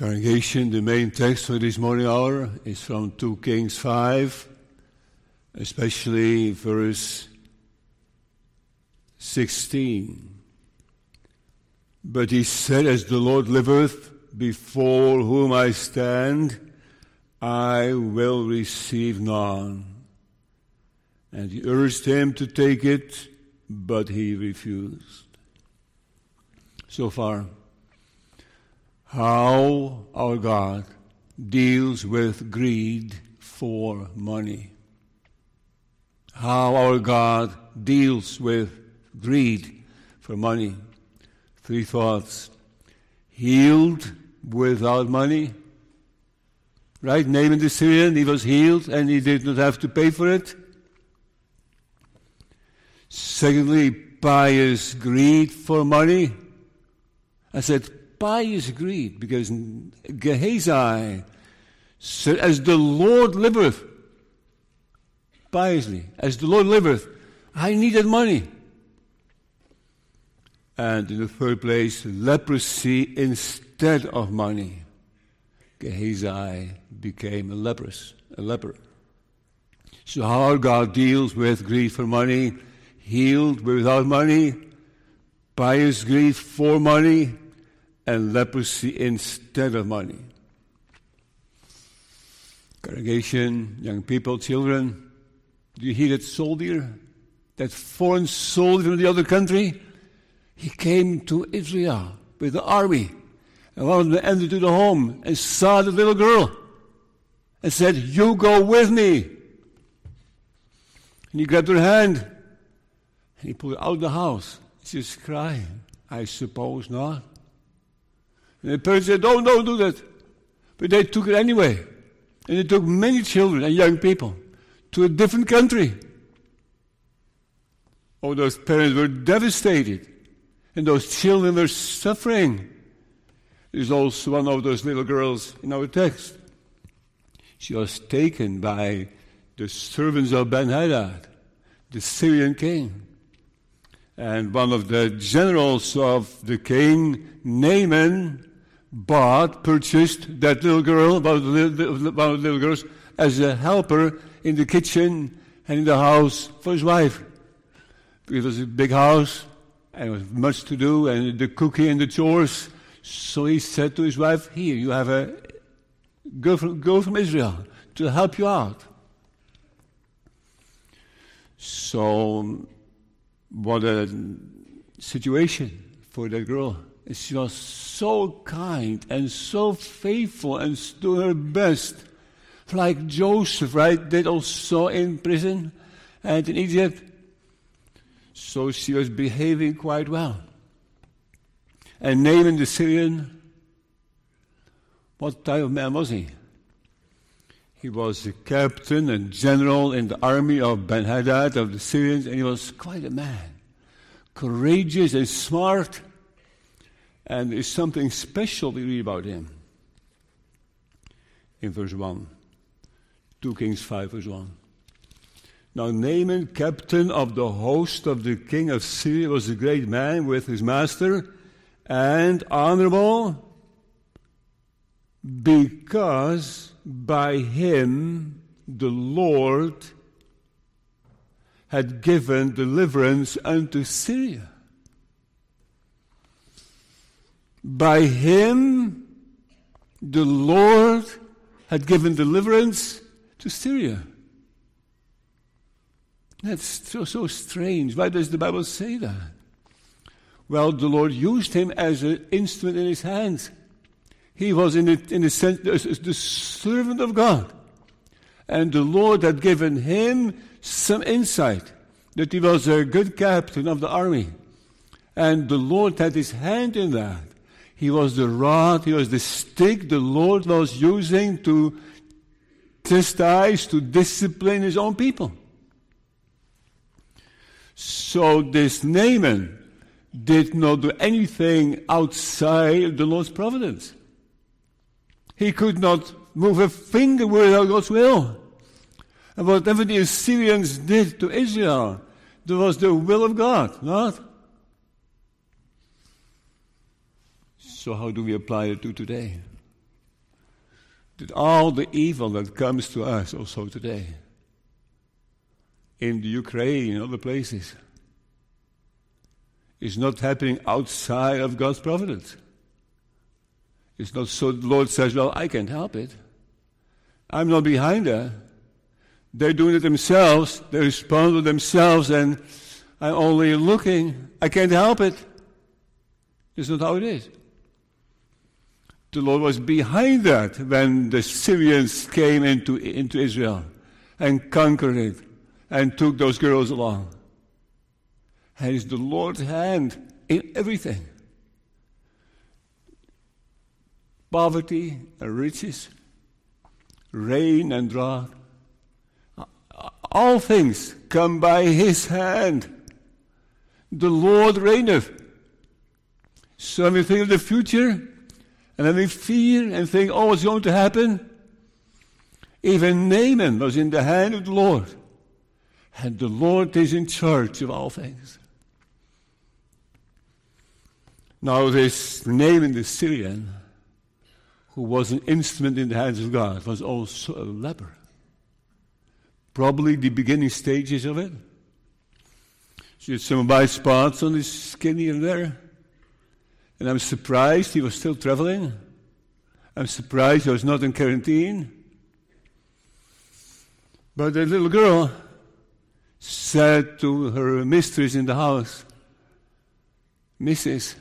Congregation, the main text for this morning hour is from 2 Kings 5, especially verse 16. But he said, As the Lord liveth, before whom I stand, I will receive none. And he urged him to take it, but he refused. So far, how our God deals with greed for money. How our God deals with greed for money. Three thoughts. Healed without money. Right? Naaman the Syrian, he was healed and he did not have to pay for it. Secondly, pious greed for money. I said, pious greed, because Gehazi said, As the Lord liveth, piously, as the Lord liveth, I needed money. And in the third place, leprosy instead of money. Gehazi became a leprous, a leper. So how God deals with greed for money, healed without money, pious greed for money, and leprosy instead of money. Congregation, young people, children, do you hear that soldier? That foreign soldier from the other country? He came to Israel with the army and one of them entered the home and saw the little girl and said, You go with me. And he grabbed her hand and he pulled her out of the house. She was crying. I suppose not. And the parents said, Oh, don't do that. But they took it anyway. And they took many children and young people to a different country. Oh, those parents were devastated. And those children were suffering. There's also one of those little girls in our text. She was taken by the servants of Ben Hadad, the Syrian king. And one of the generals of the king, Naaman, bought, purchased that little girl, one of the little girls, as a helper in the kitchen and in the house for his wife. It was a big house, and it was much to do, and the cooking and the chores. So he said to his wife, Here, you have a girl from, girl from Israel to help you out. So, what a situation for that girl. She was so kind and so faithful and doing her best. Like Joseph, right, did also in prison and in Egypt. So she was behaving quite well. And Naaman the Syrian, what type of man was he? He was a captain and general in the army of Ben Hadad of the Syrians, and he was quite a man. Courageous and smart and there's something special we read about him in verse 1. 2 Kings 5, verse 1. Now, Naaman, captain of the host of the king of Syria, was a great man with his master and honorable because by him the Lord had given deliverance unto Syria. By him, the Lord had given deliverance to Syria. That's so, so strange. Why does the Bible say that? Well, the Lord used him as an instrument in his hands. He was, in a, in a sense, the servant of God. And the Lord had given him some insight that he was a good captain of the army. And the Lord had his hand in that. He was the rod, he was the stick the Lord was using to chastise, to discipline his own people. So this Naaman did not do anything outside the Lord's providence. He could not move a finger without God's will. And whatever the Assyrians did to Israel, there was the will of God, not? So, how do we apply it to today? that all the evil that comes to us also today, in the Ukraine and other places, is not happening outside of God's providence. It's not so the Lord says, Well, I can't help it. I'm not behind that. They're doing it themselves, they respond to themselves, and I'm only looking. I can't help it. It's not how it is. The Lord was behind that when the Syrians came into, into Israel and conquered it and took those girls along. And it's the Lord's hand in everything poverty and riches, rain and drought. All things come by His hand. The Lord reigneth. So when we think of the future, and then we fear and think, oh, what's going to happen? Even Naaman was in the hand of the Lord. And the Lord is in charge of all things. Now, this Naaman the Syrian, who was an instrument in the hands of God, was also a leper. Probably the beginning stages of it. She had some white spots on his skin here and there. And I'm surprised he was still traveling. I'm surprised he was not in quarantine. But the little girl said to her mistress in the house, Mrs.,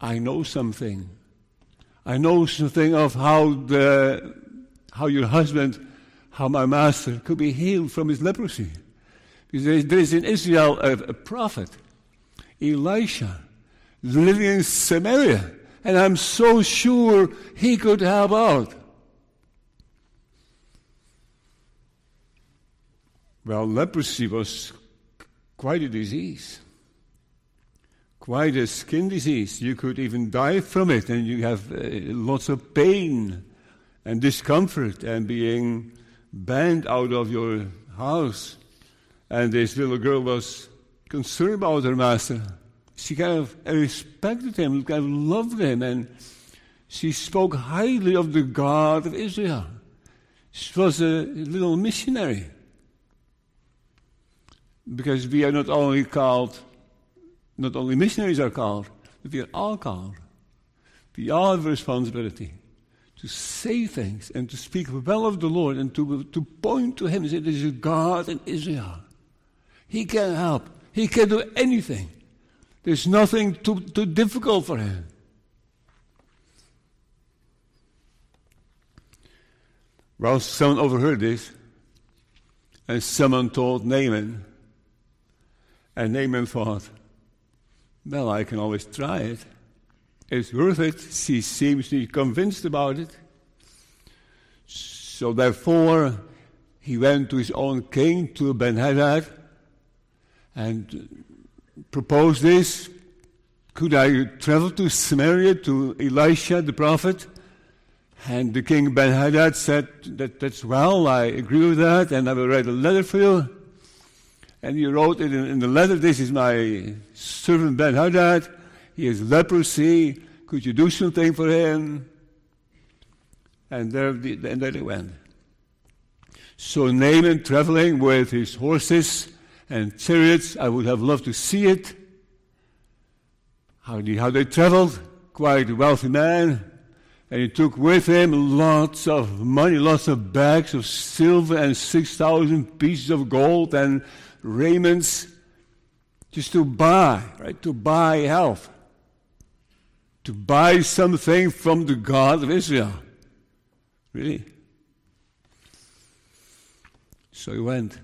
I know something. I know something of how the how your husband, how my master could be healed from his leprosy. Because there is in Israel a, a prophet, Elisha, living in Samaria, and I'm so sure he could help out. Well, leprosy was quite a disease, quite a skin disease. You could even die from it, and you have uh, lots of pain and discomfort and being banned out of your house. And this little girl was concerned about her master she kind of respected him, kind of loved him, and she spoke highly of the God of Israel. She was a little missionary. Because we are not only called, not only missionaries are called, but we are all called. We all have a responsibility to say things and to speak well of the Lord and to, to point to Him and say, God in Israel. He can help, He can do anything. There's nothing too, too difficult for him. Well, someone overheard this, and someone told Naaman, and Naaman thought, well, I can always try it. It's worth it. She seems to be convinced about it. So therefore, he went to his own king, to Ben Hadad, and proposed this. Could I travel to Samaria to Elisha the prophet? And the king Ben Hadad said, that, That's well, I agree with that, and I will write a letter for you. And he wrote it in, in the letter This is my servant Ben Hadad. He has leprosy. Could you do something for him? And there, and there they went. So Naaman, traveling with his horses, and chariots. I would have loved to see it. How, they, how they traveled, quite a wealthy man. And he took with him lots of money, lots of bags of silver and 6,000 pieces of gold and raiments just to buy, right? To buy health. To buy something from the God of Israel. Really? So he went.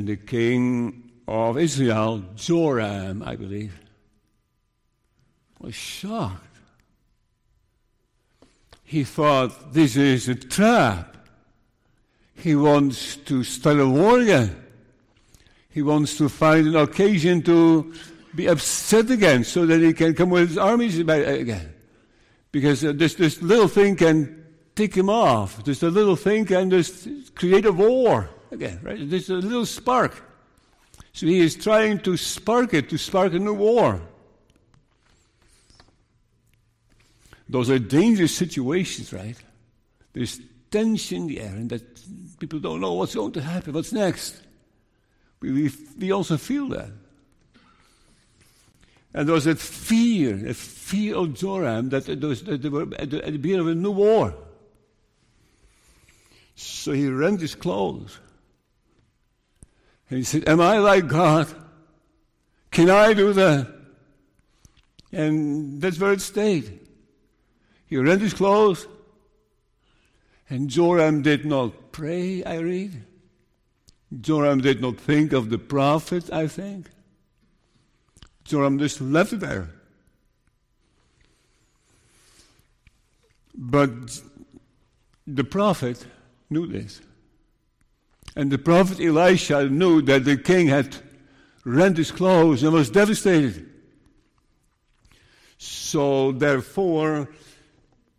And the king of Israel, Joram, I believe, was shocked. He thought this is a trap. He wants to start a war again. He wants to find an occasion to be upset again so that he can come with his armies again. Because uh, this, this little thing can tick him off. Just a little thing can just create a war again, right? There's a little spark. So he is trying to spark it, to spark a new war. Those are dangerous situations, right? There's tension in the air, and that people don't know what's going to happen, what's next. We, we, we also feel that. And there was that fear, a fear of Joram that, was, that they were at the, at the beginning of a new war. So he rent his clothes. And he said, Am I like God? Can I do that? And that's where it stayed. He rent his clothes. And Joram did not pray, I read. Joram did not think of the prophet, I think. Joram just left it there. But the prophet knew this. And the prophet Elisha knew that the king had rent his clothes and was devastated. So therefore,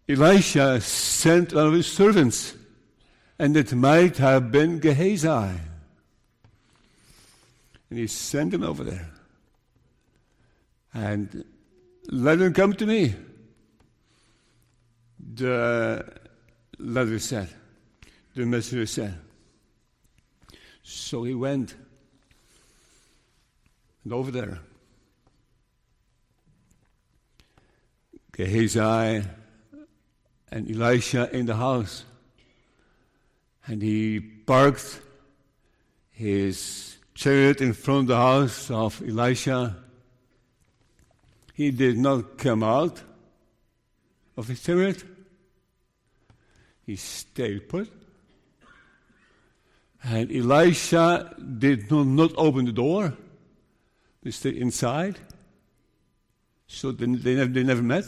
Elisha sent one of his servants, and it might have been Gehazi. And he sent him over there. And let him come to me. The letter said, the messenger said. So he went. And over there, Gehazi and Elisha in the house. And he parked his chariot in front of the house of Elisha. He did not come out of his chariot. He stayed put. And Elisha did not, open the door. They stayed inside. So they, they, never, they never met.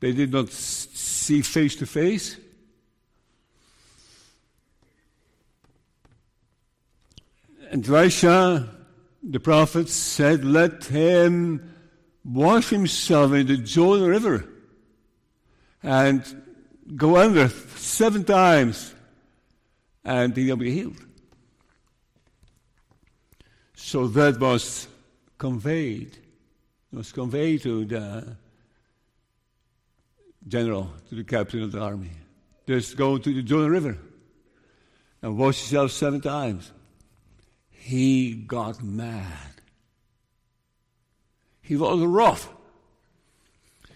They did not see face to face. And Elisha, the prophet, said, Let him wash himself in the Jordan River and go under seven times and he will be healed. So that was conveyed. It was conveyed to the general, to the captain of the army. Just go to the Jordan River and wash yourself seven times. He got mad. He was rough.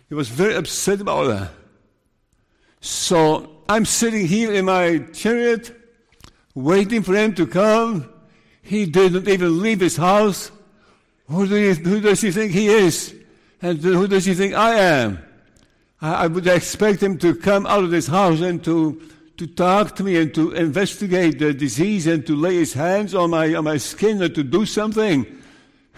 He was very upset about that. So I'm sitting here in my chariot waiting for him to come. He didn't even leave his house. Who, do you, who does he think he is? And who does he think I am? I, I would expect him to come out of this house and to, to talk to me and to investigate the disease and to lay his hands on my, on my skin and to do something.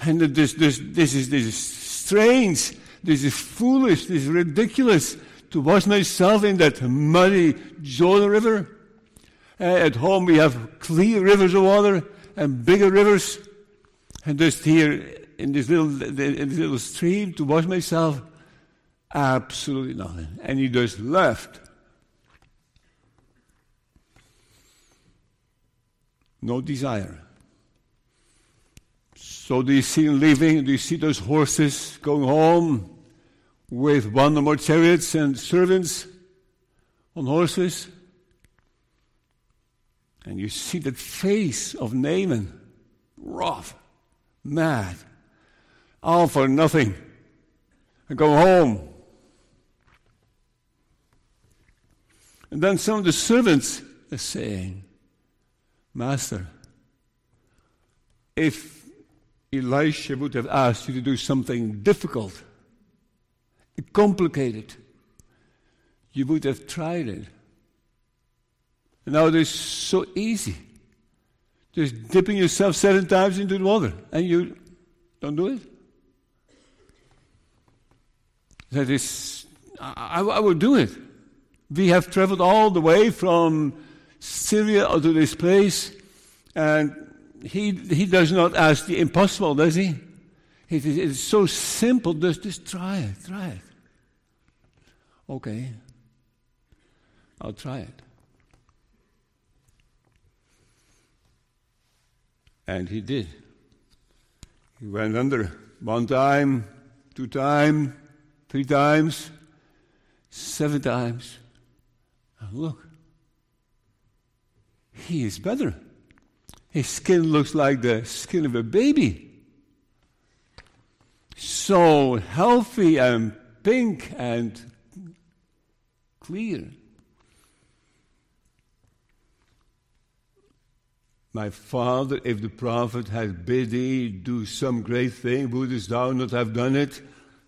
And this, this, this, is, this is strange. This is foolish. This is ridiculous to wash myself in that muddy Jordan River. Uh, at home we have clear rivers of water and bigger rivers. And just here in this little, in this little stream to wash myself, absolutely nothing. And he just left. No desire. So do you see him leaving? Do you see those horses going home with one or more chariots and servants on horses? And you see the face of Naaman, rough, mad, all for nothing, and go home. And then some of the servants are saying, Master, if Elisha would have asked you to do something difficult, complicated, you would have tried it. And now it is so easy. Just dipping yourself seven times into the water and you don't do it. That is, I, I will do it. We have traveled all the way from Syria to this place, and he, he does not ask the impossible, does he? It is, it is so simple. Just, just try it, try it. Okay, I'll try it. And he did. He went under one time, two time, three times, seven times. And look, he is better. His skin looks like the skin of a baby. So healthy and pink and clear. My father, if the prophet had bid thee do some great thing, wouldst thou not have done it?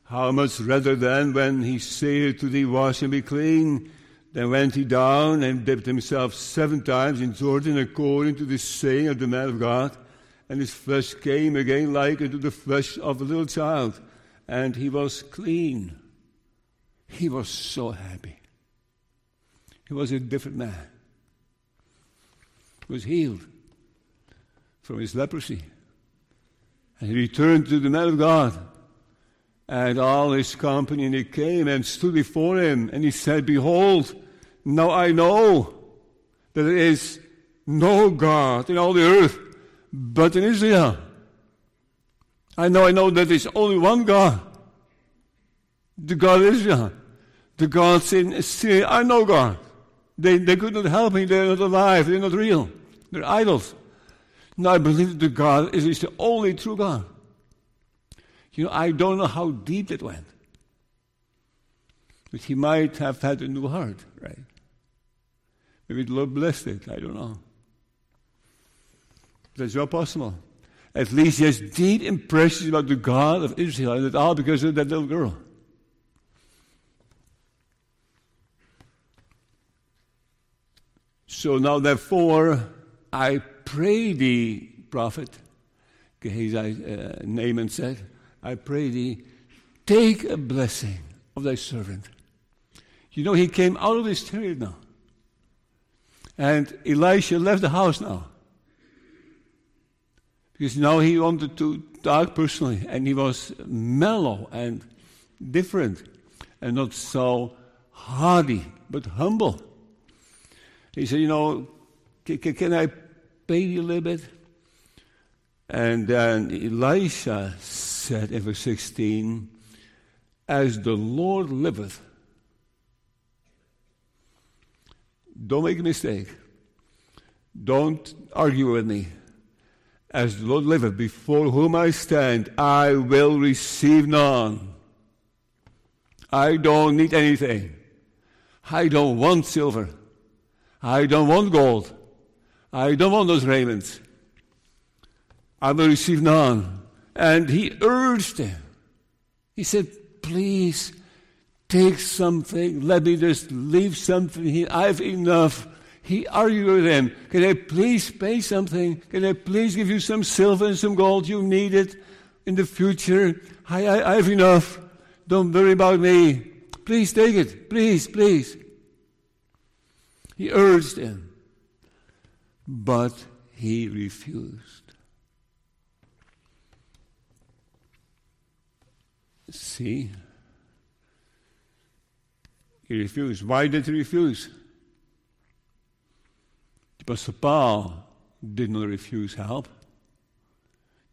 How much rather then, when he saith to thee, Wash and be clean, then went he down and dipped himself seven times in Jordan, according to the saying of the man of God. And his flesh came again like unto the flesh of a little child, and he was clean. He was so happy. He was a different man. He was healed from his leprosy. And he returned to the man of God. And all his company, and he came and stood before him, and he said, Behold, now I know that there is no God in all the earth but in Israel. I know, I know that there is only one God, the God of Israel. The gods in Syria are no God. They, they could not help me, they're not alive, they're not real, they're idols. Now I believe that God is, is the only true God. You know, I don't know how deep it went. But he might have had a new heart, right? Maybe the Lord blessed it, I don't know. That's well possible. At least he has deep impressions about the God of Israel, and it's all because of that little girl. So now, therefore, I pray thee, prophet, Gehazi, uh, Naaman said, I pray thee, take a blessing of thy servant. You know, he came out of this period now. And Elisha left the house now. Because now he wanted to talk personally, and he was mellow and different, and not so hardy, but humble. He said, You know, can, can I you a little bit? And then Elisha said in verse 16, As the Lord liveth, don't make a mistake. Don't argue with me. As the Lord liveth, before whom I stand, I will receive none. I don't need anything. I don't want silver. I don't want gold. I don't want those raiments. I will receive none. And he urged him. He said, Please take something. Let me just leave something here. I have enough. He argued with him. Can I please pay something? Can I please give you some silver and some gold? You need it in the future. I, I, I have enough. Don't worry about me. Please take it. Please, please. He urged him, but he refused. See? He refused. Why did he refuse? The Apostle Paul did not refuse help.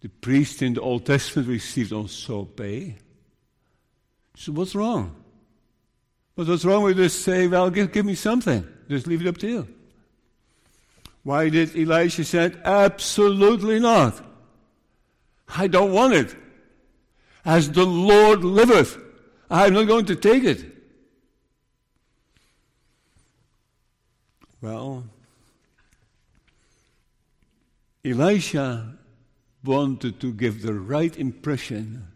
The priest in the Old Testament received also pay. So what's wrong? what's wrong with just say, well, give, give me something? Just leave it up to you. Why did Elisha said, absolutely not. I don't want it. As the Lord liveth, I'm not going to take it. Well, Elisha wanted to give the right impression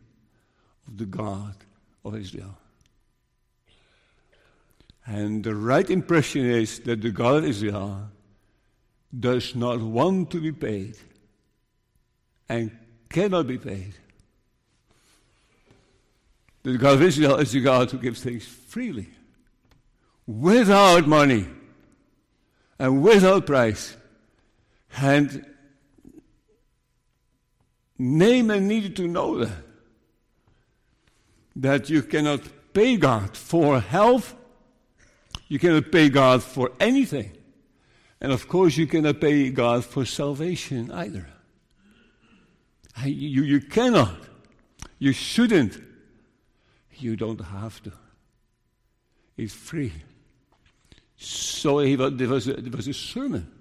of the God of Israel. And the right impression is that the God of Israel does not want to be paid and cannot be paid. The God of Israel is the God who gives things freely, without money and without price. And Naaman needed to know that. That you cannot pay God for health you cannot pay God for anything. And of course, you cannot pay God for salvation either. You, you cannot, you shouldn't You don't have to. It's free. So he, there, was a, there was a sermon.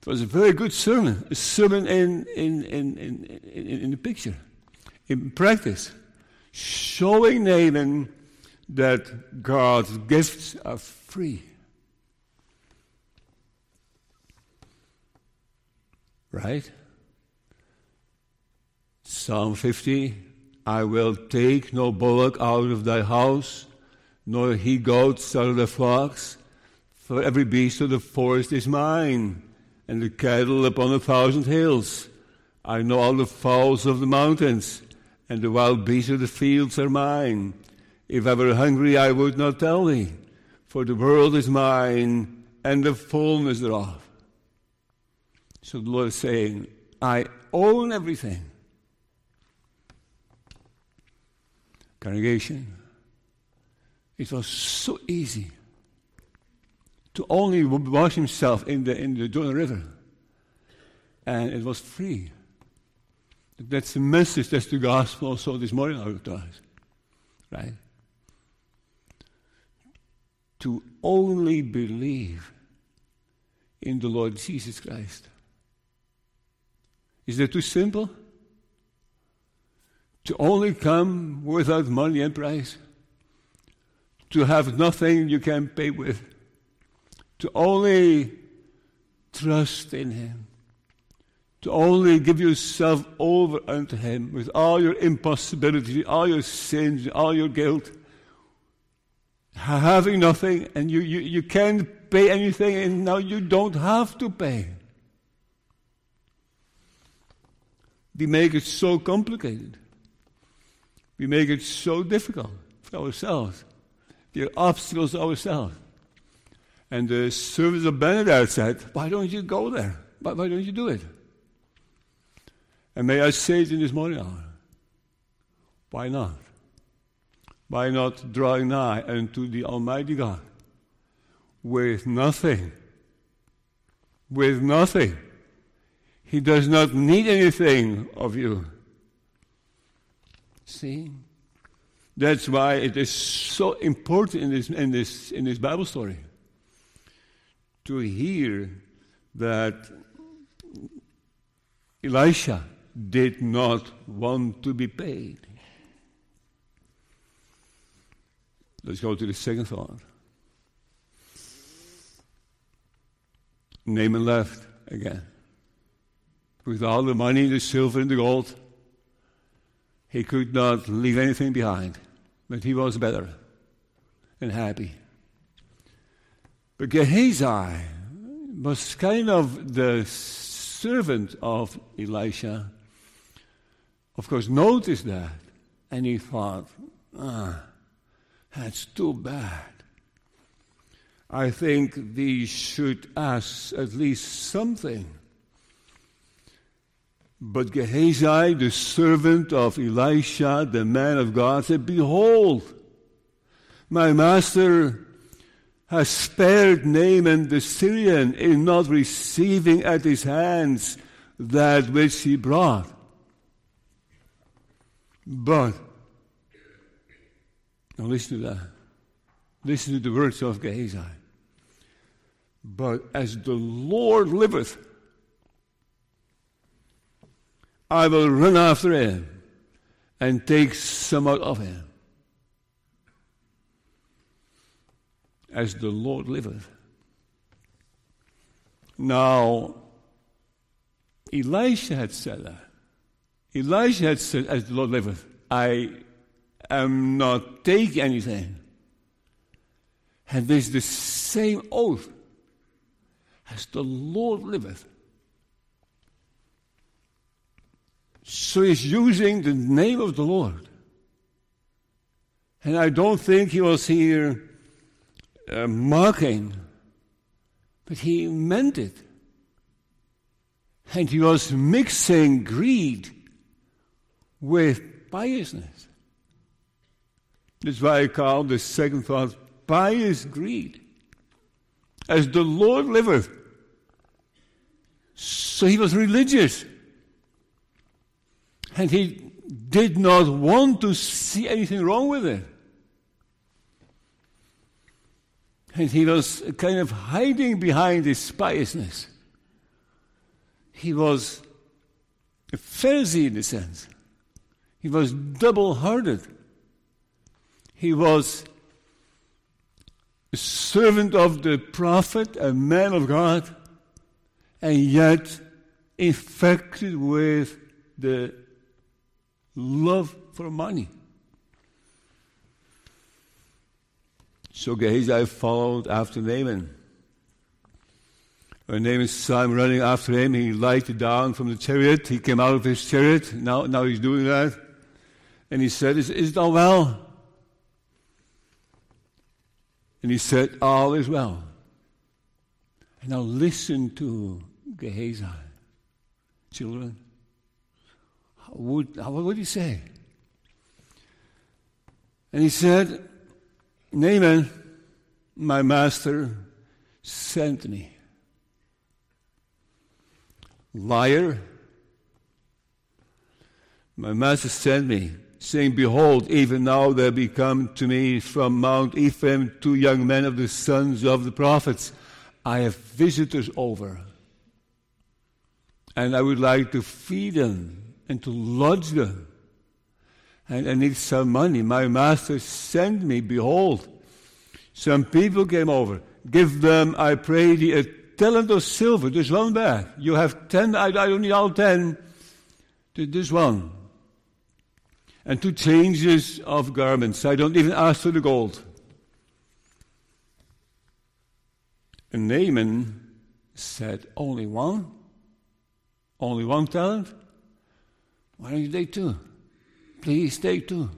It was a very good sermon, a sermon in, in, in, in, in, in the picture, in practice, showing Naaman that God's gifts are free. Right? Psalm 50 I will take no bullock out of thy house, nor he goats out of the flocks, for every beast of the forest is mine, and the cattle upon a thousand hills. I know all the fowls of the mountains, and the wild beasts of the fields are mine. If I were hungry, I would not tell thee, for the world is mine, and the fullness thereof. So the Lord is saying, I own everything. Congregation, it was so easy to only wash himself in the, in the Jordan River. And it was free. That's the message, that's the gospel also this morning out to us. Right? To only believe in the Lord Jesus Christ. Is that too simple? To only come without money and price? To have nothing you can pay with? To only trust in Him? To only give yourself over unto Him with all your impossibilities, all your sins, all your guilt? Having nothing, and you, you, you can't pay anything, and now you don't have to pay. We make it so complicated. We make it so difficult for ourselves. We are obstacles ourselves. And the service of Benedict said, Why don't you go there? Why, why don't you do it? And may I say it in this morning hour? Why not? Why not drawing nigh unto the Almighty God with nothing? With nothing he does not need anything of you. See? That's why it is so important in this, in this, in this Bible story to hear that Elisha did not want to be paid. Let's go to the second thought. Naaman left again with all the money, the silver, and the gold. He could not leave anything behind, but he was better and happy. But Gehazi was kind of the servant of Elisha. Of course, noticed that, and he thought, ah, that's too bad. I think we should ask at least something but Gehazi, the servant of Elisha, the man of God, said, Behold, my master has spared Naaman the Syrian in not receiving at his hands that which he brought. But, now listen to that. Listen to the words of Gehazi. But as the Lord liveth, I will run after him and take some out of him. As the Lord liveth. Now, Elisha had said that. Elisha had said, As the Lord liveth, I am not taking anything. And this is the same oath. As the Lord liveth, So he's using the name of the Lord. And I don't think he was here uh, mocking, but he meant it. And he was mixing greed with piousness. That's why I call the second thought pious greed. As the Lord liveth. So he was religious. And he did not want to see anything wrong with it. And he was kind of hiding behind his piousness. He was a Pharisee in a sense. He was double hearted. He was a servant of the prophet, a man of God, and yet infected with the love for money. So Gehazi followed after Naaman. When Naaman saw him running after him, he lighted down from the chariot. He came out of his chariot. Now, now he's doing that. And he said, Is, is it all well? And he said, All is well. And now listen to Gehazi. Children, would, what would he say? And he said, Naaman, my master, sent me. Liar, my master sent me, saying, Behold, even now there be come to me from Mount Ephraim two young men of the sons of the prophets. I have visitors over, and I would like to feed them and to lodge them and I need some money. My master sent me, behold, some people came over. Give them, I pray thee, a talent of silver, just one bag. You have ten, I, I don't need all ten, This one. And two changes of garments. I don't even ask for the gold. And Naaman said, Only one? Only one talent? Why don't you take two? Please take two.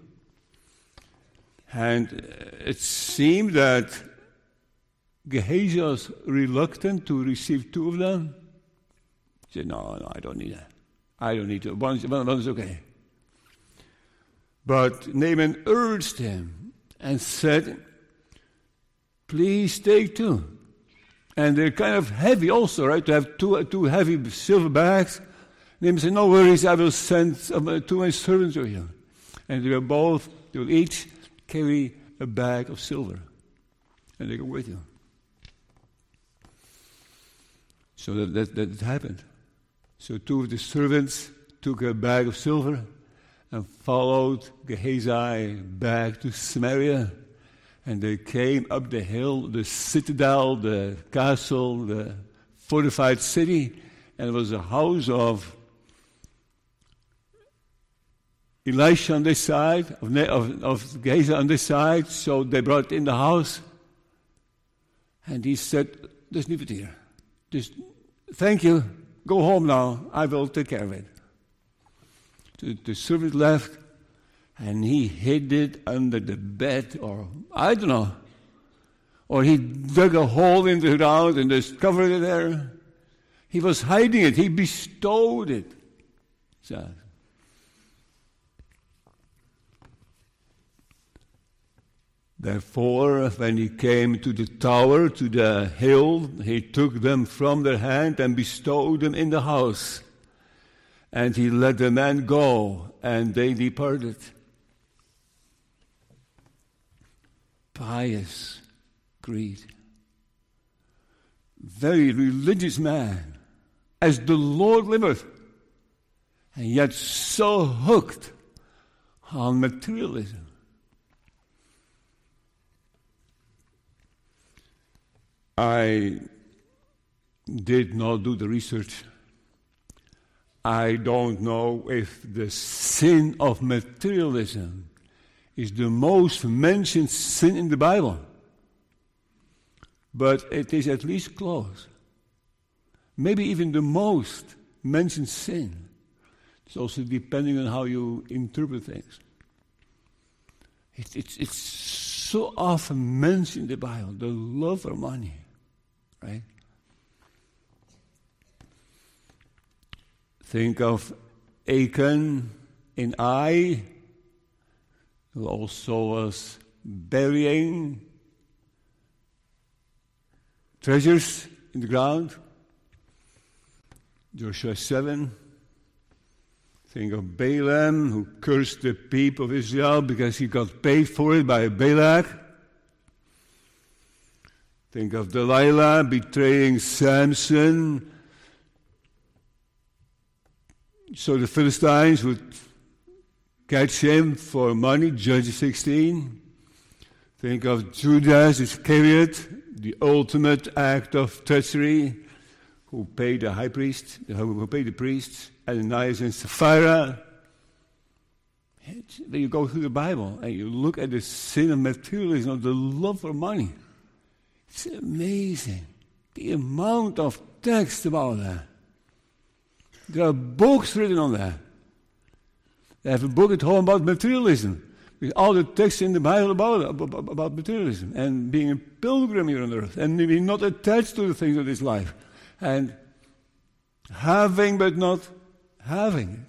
And uh, it seemed that Gehazi was reluctant to receive two of them. He said, No, no, I don't need that. I don't need to. One, one is okay. But Naaman urged him and said, Please take two. And they're kind of heavy also, right? To have two, two heavy silver bags. Naaman said, No worries, I will send some, uh, two my servants to you. And they will both, they will each carry a bag of silver. And they go with you. So that, that, that happened. So two of the servants took a bag of silver and followed Gehazi back to Samaria. And they came up the hill, the citadel, the castle, the fortified city, and it was a house of Elisha on this side, of, of, of on this side, so they brought in the house. And he said, Just leave it here. Just thank you. Go home now. I will take care of it. The, the servant left, and he hid it under the bed, or I don't know. Or he dug a hole in the ground and just covered it there. He was hiding it. He bestowed it. So, Therefore, when he came to the tower, to the hill, he took them from their hand and bestowed them in the house. And he let the men go, and they departed. Pious greed. Very religious man, as the Lord liveth, and yet so hooked on materialism. I did not do the research. I don't know if the sin of materialism is the most mentioned sin in the Bible, but it is at least close. Maybe even the most mentioned sin. It's also depending on how you interpret things. It, it's, it's so often mentioned in the Bible the love for money right? Think of Achan in Ai, who also was burying treasures in the ground. Joshua 7. Think of Balaam, who cursed the people of Israel because he got paid for it by Balak. Think of Delilah betraying Samson. So the Philistines would catch him for money, Judges 16. Think of Judas Iscariot, the ultimate act of treachery, who paid the high priest, who paid the priests, Ananias and Sapphira. Then you go through the Bible and you look at the sin of materialism, the love for money. It's amazing. The amount of text about that. There are books written on that. They have a book at home about materialism, with all the texts in the Bible about, about, about materialism, and being a pilgrim here on earth, and being not attached to the things of this life, and having but not having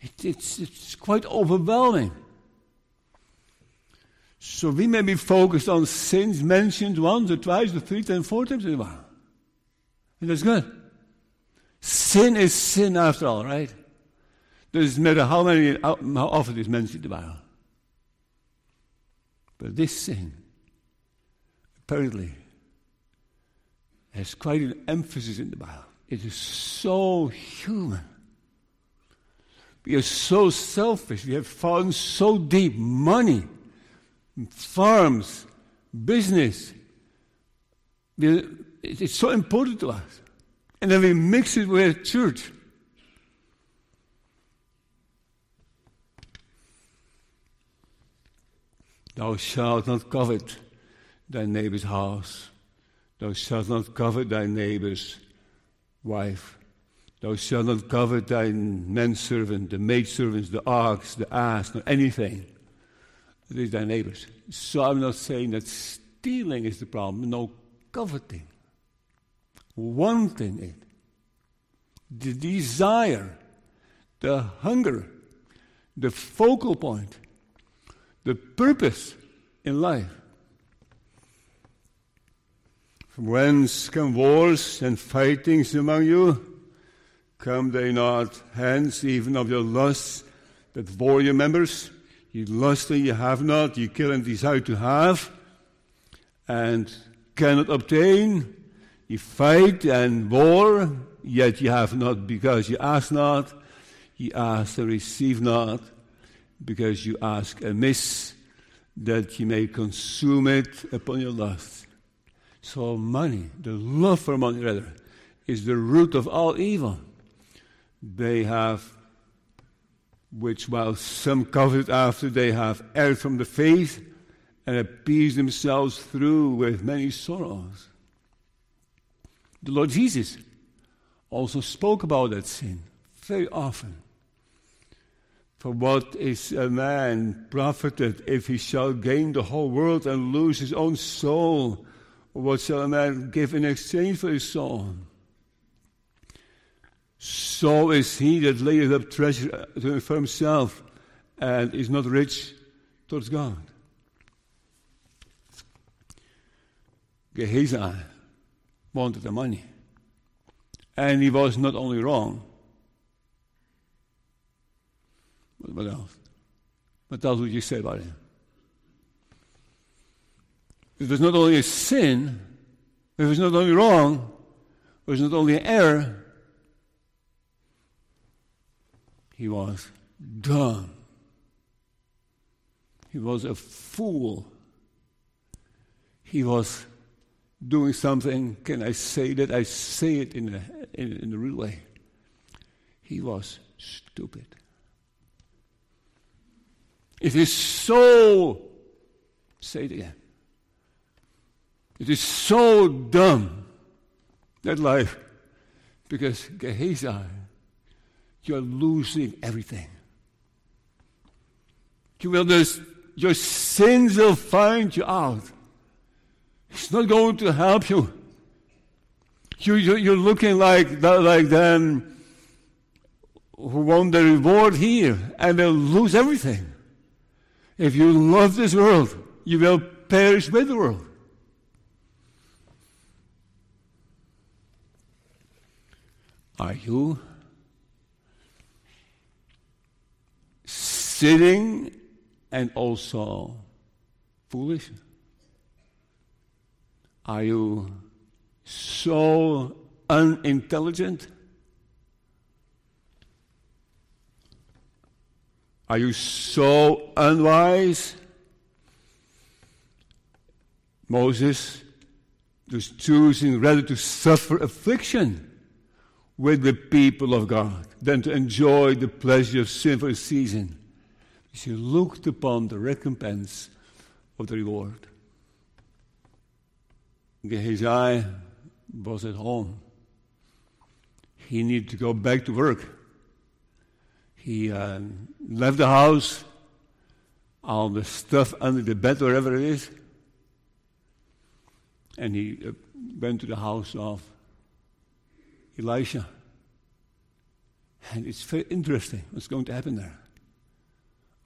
it. it it's, it's quite overwhelming. So we may be focused on sins mentioned once or twice or three times, four times in a while. And that's good. Sin is sin after all, right? Doesn't matter how many, how often it's mentioned in the Bible. But this sin, apparently, has quite an emphasis in the Bible. It is so human. We are so selfish. We have fallen so deep. Money farms, business. It's so important to us. And then we mix it with church. Thou shalt not covet thy neighbor's house. Thou shalt not covet thy neighbor's wife. Thou shalt not covet thy manservant, the maidservants, the ox, the ass, nor anything it is their neighbors. So I'm not saying that stealing is the problem, no, coveting. Wanting it. The desire, the hunger, the focal point, the purpose in life. From whence come wars and fightings among you? Come they not hence even of your lusts that bore your members? You lust and you have not, you kill and desire to have, and cannot obtain. You fight and war, yet you have not because you ask not. You ask and receive not, because you ask amiss, that you may consume it upon your lust. So, money, the love for money, rather, is the root of all evil. They have which while some covet after they have erred from the faith and appeased themselves through with many sorrows. The Lord Jesus also spoke about that sin very often. For what is a man profited if he shall gain the whole world and lose his own soul? Or what shall a man give in exchange for his soul? So is he that layeth up treasure for himself and is not rich towards God. Gehazi wanted the money. And he was not only wrong, but what else? What else would you say about him? It was not only a sin, it was not only wrong, it was not only an error, He was dumb. He was a fool. He was doing something. Can I say that? I say it in the, in, in real way. He was stupid. It is so, say it again. It is so dumb, that life, because Gehazi you're losing everything. You will your sins will find you out. It's not going to help you. you, you are looking like, like them who want the reward here and will lose everything. If you love this world, you will perish with the world. Are you sinning and also foolish? Are you so unintelligent? Are you so unwise? Moses was choosing rather to suffer affliction with the people of God than to enjoy the pleasure of sin for a season. He looked upon the recompense of the reward. Gehazi was at home. He needed to go back to work. He uh, left the house, all the stuff under the bed, wherever it is, and he uh, went to the house of Elisha. And it's very interesting what's going to happen there.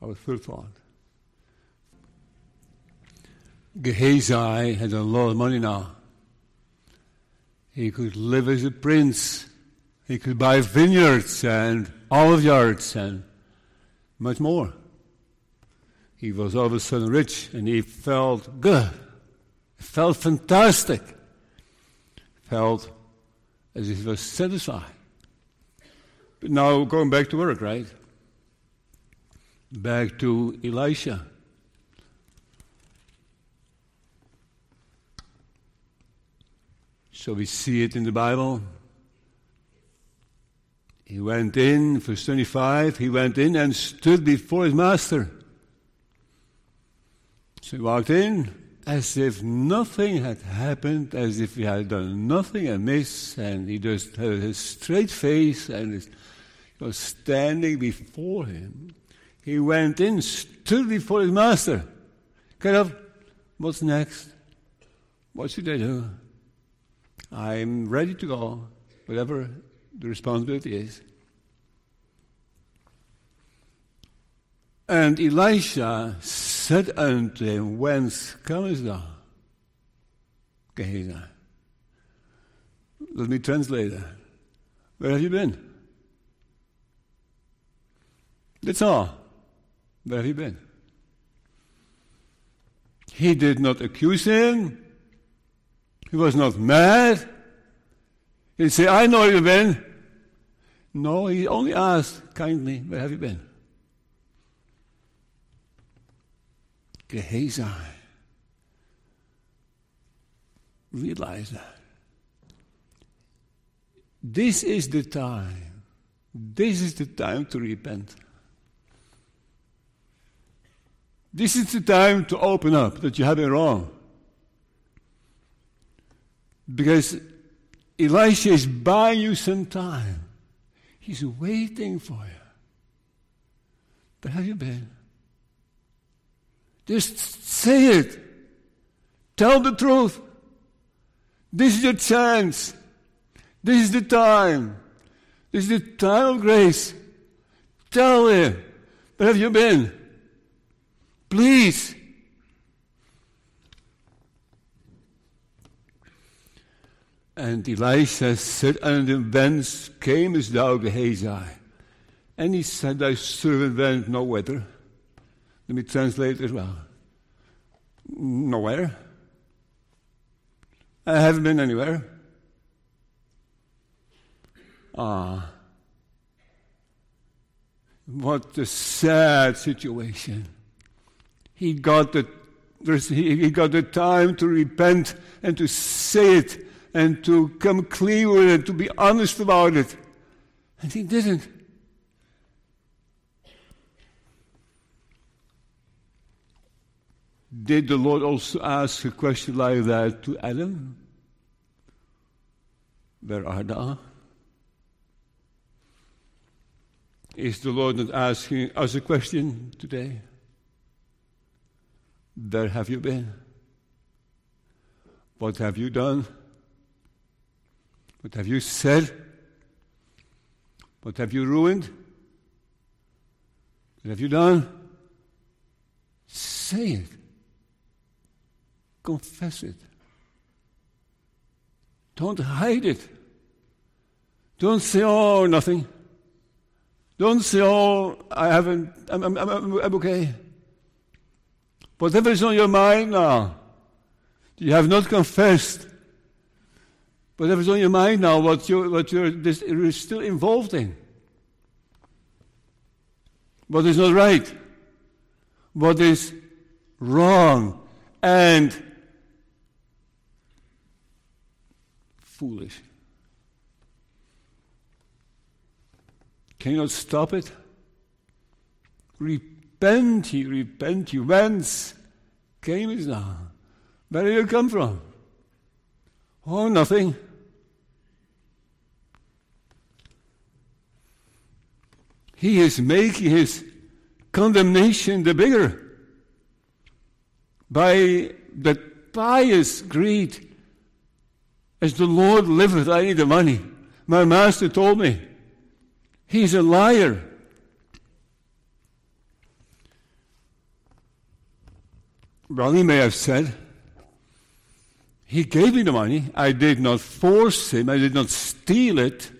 Our third thought. Gehazi had a lot of money now. He could live as a prince. He could buy vineyards and olive yards and much more. He was all of a sudden rich and he felt good. felt fantastic. Felt as if he was satisfied. But now going back to work, right? Back to Elisha. So we see it in the Bible. He went in, verse 25, he went in and stood before his master. So he walked in as if nothing had happened, as if he had done nothing amiss, and he just had a straight face and he was standing before him. He went in, stood before his master. Kind of, what's next? What should I do? I'm ready to go, whatever the responsibility is. And Elisha said unto him, Whence comest thou? Gehazi. Let me translate that. Where have you been? That's all. Where have you been? He did not accuse him. He was not mad. He said, I know you've been. No, he only asked kindly, Where have you been? Gehazi. Realize that. This is the time. This is the time to repent. This is the time to open up that you have been wrong. Because Elisha is buying you some time. He's waiting for you. But have you been? Just say it. Tell the truth. This is your chance. This is the time. This is the time of grace. Tell him. But have you been? Please. And Elisha said unto him, Whence camest thou, Gehazi? And he said, Thy servant went no whither. Let me translate as well. Nowhere. I haven't been anywhere. Ah. What a sad situation. He got the, he got the time to repent and to say it and to come clean with it, to be honest about it. And he didn't. Did the Lord also ask a question like that to Adam? Where thou? Is the Lord not asking us a question today? Where have you been? What have you done? What have you said? What have you ruined? What have you done? Say it. Confess it. Don't hide it. Don't say, oh, nothing. Don't say, oh, I haven't, I'm, I'm, I'm, I'm okay. Whatever is on your mind now, you have not confessed. Whatever is on your mind now, what, you, what you're, still involved in. What is not right. What is wrong. And foolish. Can you not stop it? Repent ye, repent ye. Whence came it now? Where did you come from? Oh, nothing. He is making his condemnation the bigger by the pious greed as the Lord liveth, I need the money. My master told me. He's a liar. He may have said, He gave me the money. I did not force him. I did not steal it.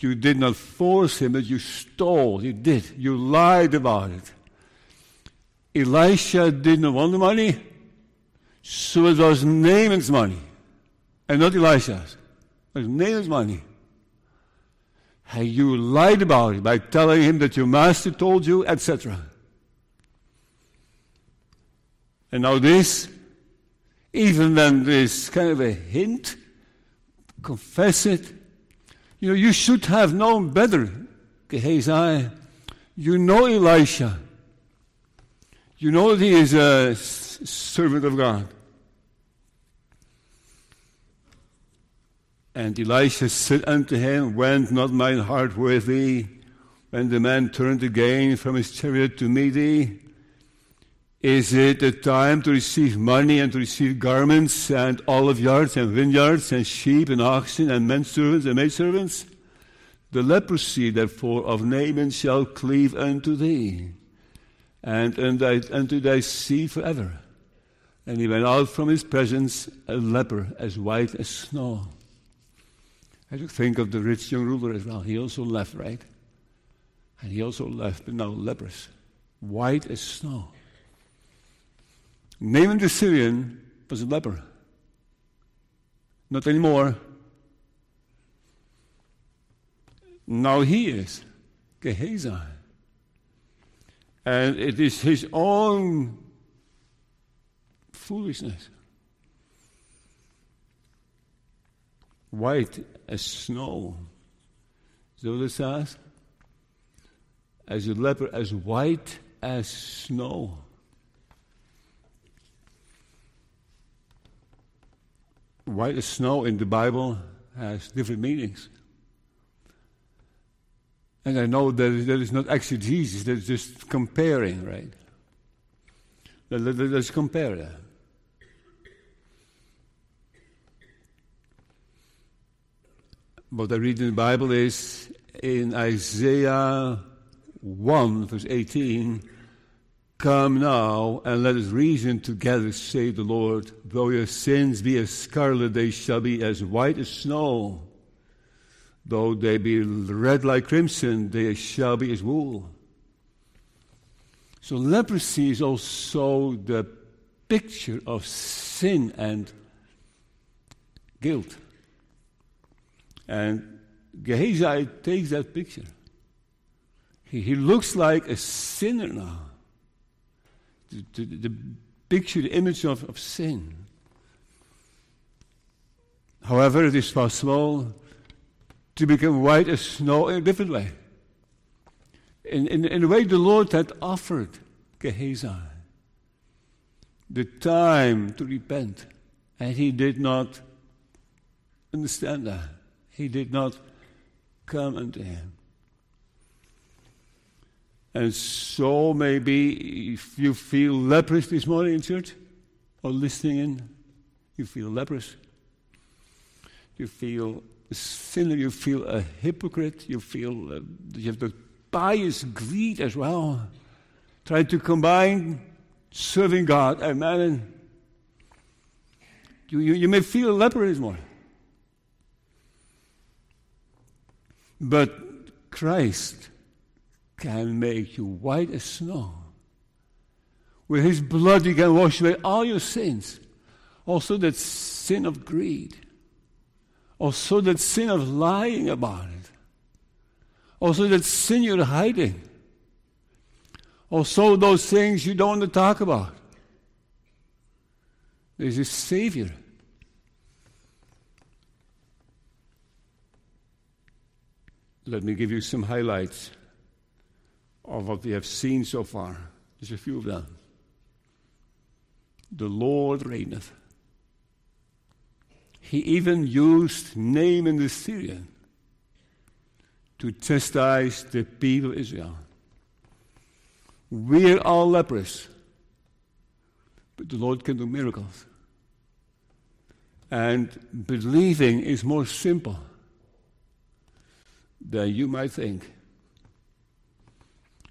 You did not force him, but you stole. You did. You lied about it. Elisha didn't want the money. So it was Naaman's money, and not Elisha's. It was Naaman's money. And you lied about it by telling him that your master told you, etc. And now this, even when there's kind of a hint, confess it. You know, you should have known better, Gehazi. You know Elisha. You know that he is a servant of God. And Elisha said unto him, Went not mine heart with thee when the man turned again from his chariot to meet thee? Is it a time to receive money and to receive garments and olive yards and vineyards and sheep and oxen and men servants and maidservants? The leprosy, therefore, of Naaman shall cleave unto thee, and unto thy seed forever. And he went out from his presence a leper as white as snow. I do think of the rich young ruler as well. He also left, right? And he also left, but now leprous, white as snow. Naaman the Syrian was a leper. Not anymore. Now he is Gehazi. And it is his own foolishness. White as snow. This says, as a leper, as white as snow. White as snow in the Bible has different meanings. And I know that that is not exegesis, that's just comparing, right? Let's compare that. What I read in the Bible is in Isaiah 1, verse 18 Come now and let us reason together, say the Lord. Though your sins be as scarlet, they shall be as white as snow. Though they be red like crimson, they shall be as wool. So leprosy is also the picture of sin and guilt. And Gehazi takes that picture. He, he looks like a sinner now. The, picture, the image of, of sin. However, it is possible to become white as snow in a different way. In, in, in the way the Lord had offered Gehazi the time to repent, and he did not understand that. He did not come unto him. And so, maybe if you feel leprous this morning in church or listening in, you feel leprous. You feel a sinner, you feel a hypocrite, you feel uh, you have the bias greed as well. Trying to combine serving God and man. You, you, you may feel a leper this morning. But Christ can make you white as snow. With his blood, he can wash away all your sins. Also, that sin of greed. Also, that sin of lying about it. Also, that sin you're hiding. Also, those things you don't want to talk about. There's a Savior. Let me give you some highlights of what we have seen so far. There's a few of them. The Lord reigneth. He even used Naaman the Syrian to chastise the people of Israel. We're all lepers, but the Lord can do miracles. And believing is more simple than you might think.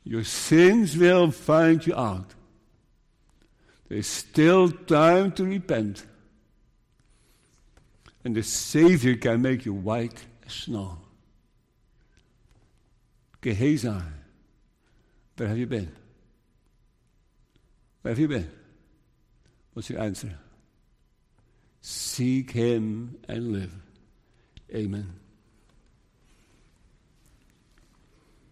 Your sins will find you out. There's still time to repent. And the Savior can make you white as snow. Gehazi, where have you been? Where have you been? What's your answer? Seek Him and live. Amen.